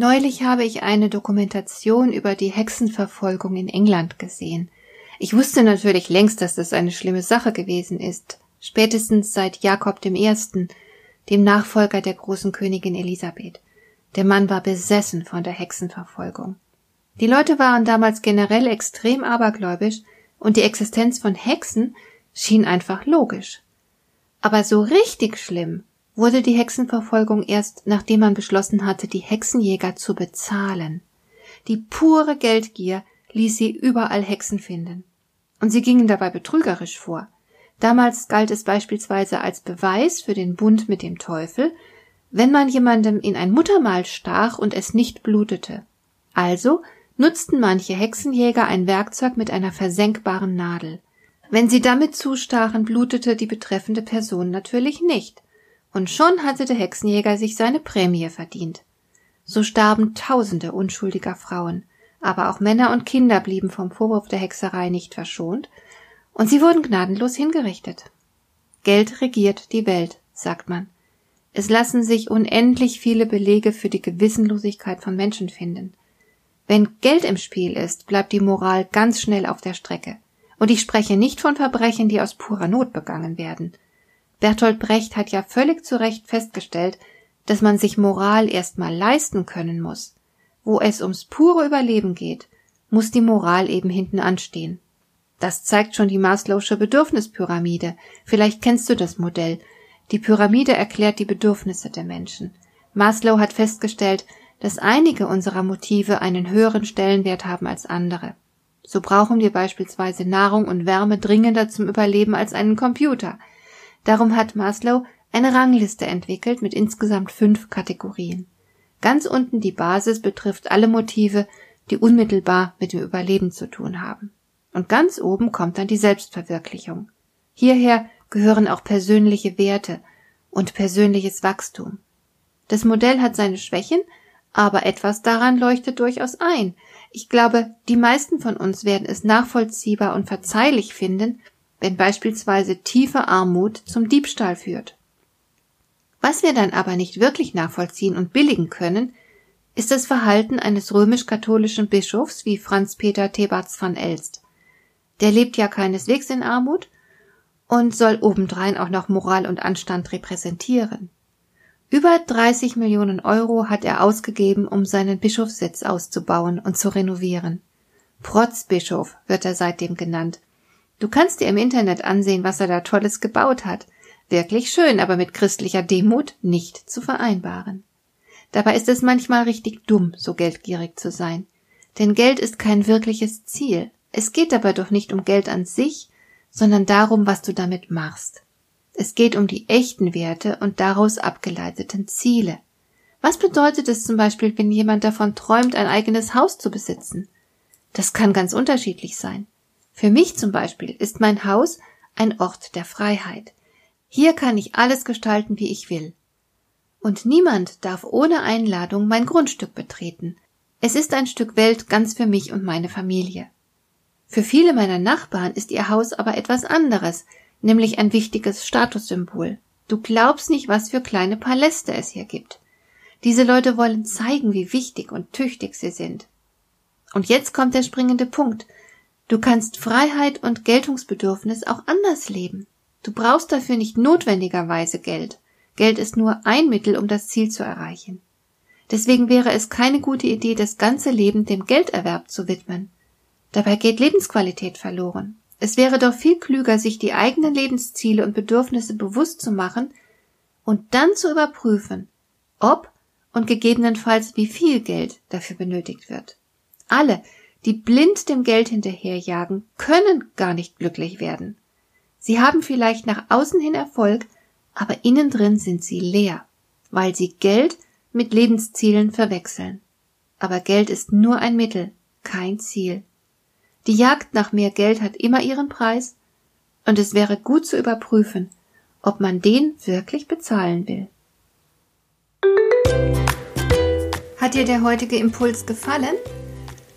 Neulich habe ich eine Dokumentation über die Hexenverfolgung in England gesehen. Ich wusste natürlich längst, dass das eine schlimme Sache gewesen ist, spätestens seit Jakob I., dem Nachfolger der großen Königin Elisabeth. Der Mann war besessen von der Hexenverfolgung. Die Leute waren damals generell extrem abergläubisch und die Existenz von Hexen schien einfach logisch. Aber so richtig schlimm wurde die Hexenverfolgung erst, nachdem man beschlossen hatte, die Hexenjäger zu bezahlen. Die pure Geldgier ließ sie überall Hexen finden. Und sie gingen dabei betrügerisch vor. Damals galt es beispielsweise als Beweis für den Bund mit dem Teufel, wenn man jemandem in ein Muttermal stach und es nicht blutete. Also nutzten manche Hexenjäger ein Werkzeug mit einer versenkbaren Nadel. Wenn sie damit zustachen, blutete die betreffende Person natürlich nicht. Und schon hatte der Hexenjäger sich seine Prämie verdient. So starben tausende unschuldiger Frauen, aber auch Männer und Kinder blieben vom Vorwurf der Hexerei nicht verschont, und sie wurden gnadenlos hingerichtet. Geld regiert die Welt, sagt man. Es lassen sich unendlich viele Belege für die Gewissenlosigkeit von Menschen finden. Wenn Geld im Spiel ist, bleibt die Moral ganz schnell auf der Strecke. Und ich spreche nicht von Verbrechen, die aus purer Not begangen werden. Bertolt Brecht hat ja völlig zu Recht festgestellt, dass man sich Moral erstmal leisten können muss. Wo es ums pure Überleben geht, muss die Moral eben hinten anstehen. Das zeigt schon die Maslow'sche Bedürfnispyramide. Vielleicht kennst du das Modell. Die Pyramide erklärt die Bedürfnisse der Menschen. Maslow hat festgestellt, dass einige unserer Motive einen höheren Stellenwert haben als andere. So brauchen wir beispielsweise Nahrung und Wärme dringender zum Überleben als einen Computer. Darum hat Maslow eine Rangliste entwickelt mit insgesamt fünf Kategorien. Ganz unten die Basis betrifft alle Motive, die unmittelbar mit dem Überleben zu tun haben. Und ganz oben kommt dann die Selbstverwirklichung. Hierher gehören auch persönliche Werte und persönliches Wachstum. Das Modell hat seine Schwächen, aber etwas daran leuchtet durchaus ein. Ich glaube, die meisten von uns werden es nachvollziehbar und verzeihlich finden, wenn beispielsweise tiefe Armut zum Diebstahl führt. Was wir dann aber nicht wirklich nachvollziehen und billigen können, ist das Verhalten eines römisch-katholischen Bischofs wie Franz Peter Thebarts van Elst. Der lebt ja keineswegs in Armut und soll obendrein auch noch Moral und Anstand repräsentieren. Über 30 Millionen Euro hat er ausgegeben, um seinen Bischofssitz auszubauen und zu renovieren. Protzbischof wird er seitdem genannt Du kannst dir im Internet ansehen, was er da Tolles gebaut hat. Wirklich schön, aber mit christlicher Demut nicht zu vereinbaren. Dabei ist es manchmal richtig dumm, so geldgierig zu sein. Denn Geld ist kein wirkliches Ziel. Es geht dabei doch nicht um Geld an sich, sondern darum, was du damit machst. Es geht um die echten Werte und daraus abgeleiteten Ziele. Was bedeutet es zum Beispiel, wenn jemand davon träumt, ein eigenes Haus zu besitzen? Das kann ganz unterschiedlich sein. Für mich zum Beispiel ist mein Haus ein Ort der Freiheit. Hier kann ich alles gestalten, wie ich will. Und niemand darf ohne Einladung mein Grundstück betreten. Es ist ein Stück Welt ganz für mich und meine Familie. Für viele meiner Nachbarn ist ihr Haus aber etwas anderes, nämlich ein wichtiges Statussymbol. Du glaubst nicht, was für kleine Paläste es hier gibt. Diese Leute wollen zeigen, wie wichtig und tüchtig sie sind. Und jetzt kommt der springende Punkt. Du kannst Freiheit und Geltungsbedürfnis auch anders leben. Du brauchst dafür nicht notwendigerweise Geld. Geld ist nur ein Mittel, um das Ziel zu erreichen. Deswegen wäre es keine gute Idee, das ganze Leben dem Gelderwerb zu widmen. Dabei geht Lebensqualität verloren. Es wäre doch viel klüger, sich die eigenen Lebensziele und Bedürfnisse bewusst zu machen und dann zu überprüfen, ob und gegebenenfalls wie viel Geld dafür benötigt wird. Alle, die blind dem Geld hinterherjagen, können gar nicht glücklich werden. Sie haben vielleicht nach außen hin Erfolg, aber innen drin sind sie leer, weil sie Geld mit Lebenszielen verwechseln. Aber Geld ist nur ein Mittel, kein Ziel. Die Jagd nach mehr Geld hat immer ihren Preis, und es wäre gut zu überprüfen, ob man den wirklich bezahlen will. Hat dir der heutige Impuls gefallen?